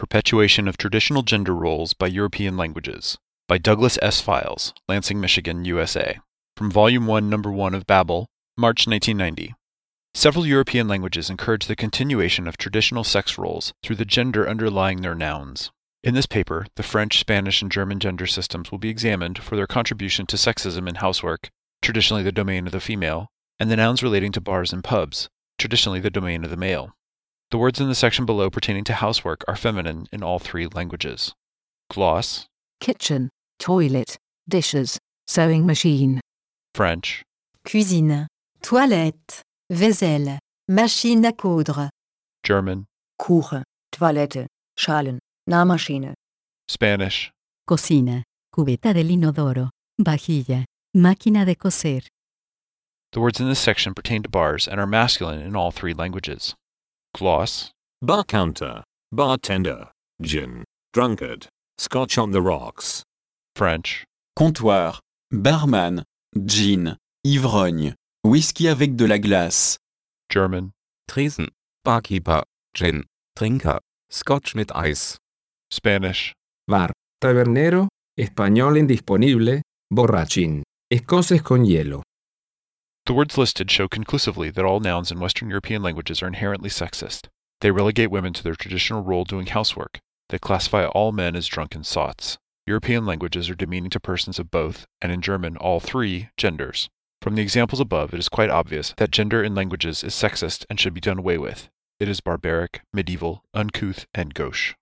Perpetuation of Traditional Gender Roles by European Languages by Douglas S. Files, Lansing, Michigan, USA. From Volume 1, Number 1 of Babel, March 1990. Several European languages encourage the continuation of traditional sex roles through the gender underlying their nouns. In this paper, the French, Spanish, and German gender systems will be examined for their contribution to sexism in housework, traditionally the domain of the female, and the nouns relating to bars and pubs, traditionally the domain of the male. The words in the section below pertaining to housework are feminine in all three languages. Gloss, kitchen, toilet, dishes, sewing machine, French, cuisine, toilette, vaisselle, machine à coudre, German, Kuche, Toilette, Schalen, Nahmaschine, Spanish, cocina, cubeta del inodoro, vajilla, máquina de coser, The words in this section pertain to bars and are masculine in all three languages. Gloss, bar counter, bartender, gin, drunkard, scotch on the rocks, French, comptoir, barman, gin, ivrogne, whisky avec de la glace, German, Tresen, Barkeeper, Gin, Trinker, Scotch mit Eis, Spanish, Bar, tabernero, español indisponible, borrachín, escoces con hielo. The words listed show conclusively that all nouns in Western European languages are inherently sexist. They relegate women to their traditional role doing housework. They classify all men as drunken sots. European languages are demeaning to persons of both, and in German, all three, genders. From the examples above, it is quite obvious that gender in languages is sexist and should be done away with. It is barbaric, medieval, uncouth, and gauche.